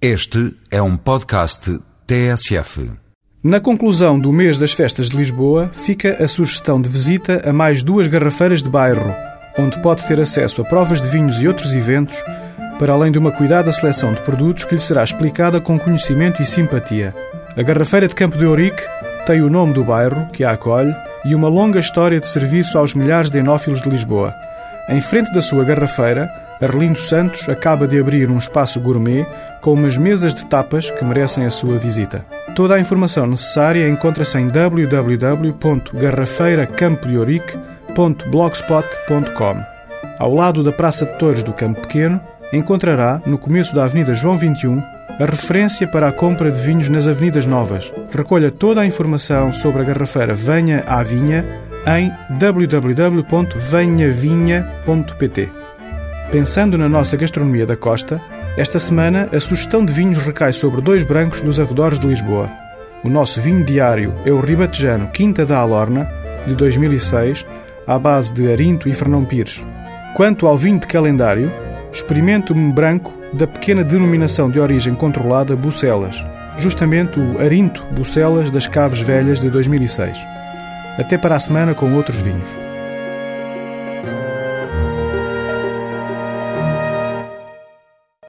Este é um podcast TSF. Na conclusão do mês das festas de Lisboa, fica a sugestão de visita a mais duas garrafeiras de bairro, onde pode ter acesso a provas de vinhos e outros eventos, para além de uma cuidada seleção de produtos que lhe será explicada com conhecimento e simpatia. A Garrafeira de Campo de Ourique tem o nome do bairro, que a acolhe, e uma longa história de serviço aos milhares de enófilos de Lisboa. Em frente da sua garrafeira, Arlindo Santos acaba de abrir um espaço gourmet com umas mesas de tapas que merecem a sua visita. Toda a informação necessária encontra-se em www.garrafeiracampodeorique.blogspot.com. Ao lado da Praça de Touros do Campo Pequeno, encontrará, no começo da Avenida João 21, a referência para a compra de vinhos nas Avenidas Novas. Recolha toda a informação sobre a garrafeira Venha à Vinha em www.venhavinha.pt. Pensando na nossa gastronomia da costa, esta semana a sugestão de vinhos recai sobre dois brancos dos arredores de Lisboa. O nosso vinho diário é o ribatejano Quinta da Alorna, de 2006, à base de Arinto e Fernão Pires. Quanto ao vinho de calendário, experimento um branco da pequena denominação de origem controlada Bucelas, justamente o Arinto Bucelas das Caves Velhas de 2006. Até para a semana com outros vinhos.